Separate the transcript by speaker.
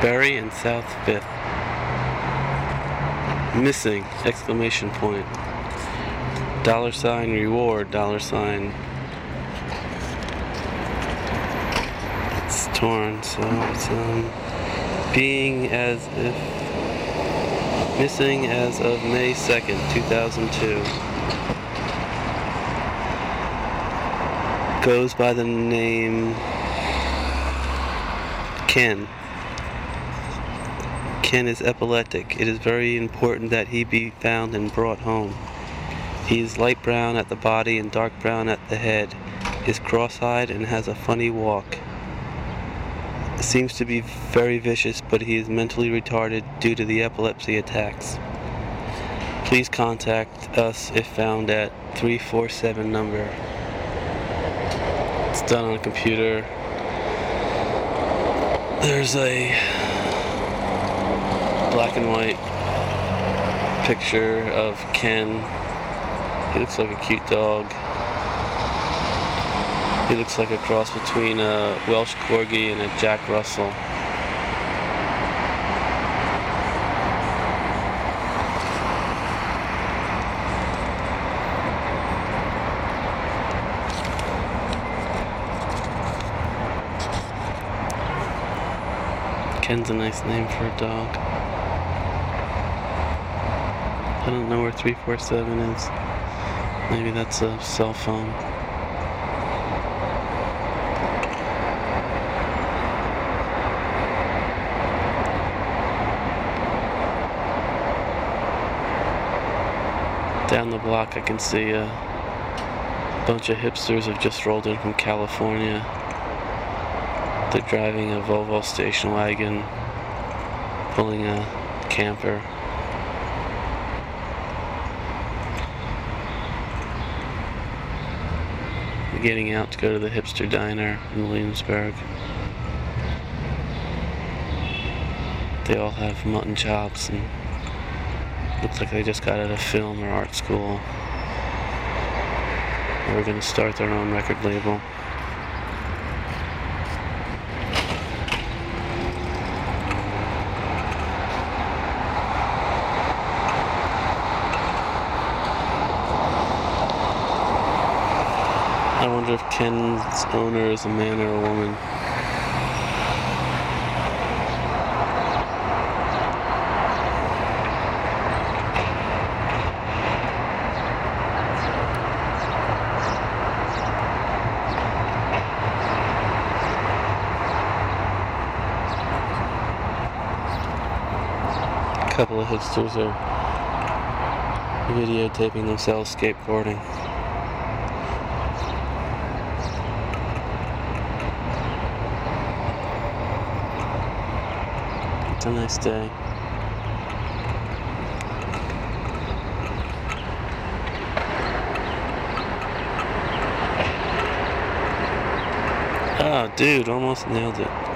Speaker 1: Berry and South Fifth. Missing! Exclamation point. Dollar sign reward, dollar sign. It's torn, so it's um being as if missing as of May 2nd, 2002. Goes by the name Ken. Ken is epileptic. It is very important that he be found and brought home. He is light brown at the body and dark brown at the head, He is cross-eyed and has a funny walk. Seems to be very vicious, but he is mentally retarded due to the epilepsy attacks. Please contact us if found at 347 number. It's done on a computer. There's a black and white picture of Ken. He looks like a cute dog. He looks like a cross between a Welsh Corgi and a Jack Russell. Ken's a nice name for a dog. I don't know where 347 is. Maybe that's a cell phone. Down the block, I can see a bunch of hipsters have just rolled in from California. They're driving a Volvo station wagon, pulling a camper. Getting out to go to the hipster diner in Williamsburg. They all have mutton chops and looks like they just got out of film or art school. They're to start their own record label. I wonder if Ken's owner is a man or a woman. A couple of hipsters are videotaping themselves skateboarding. A nice day. Oh, dude, almost nailed it.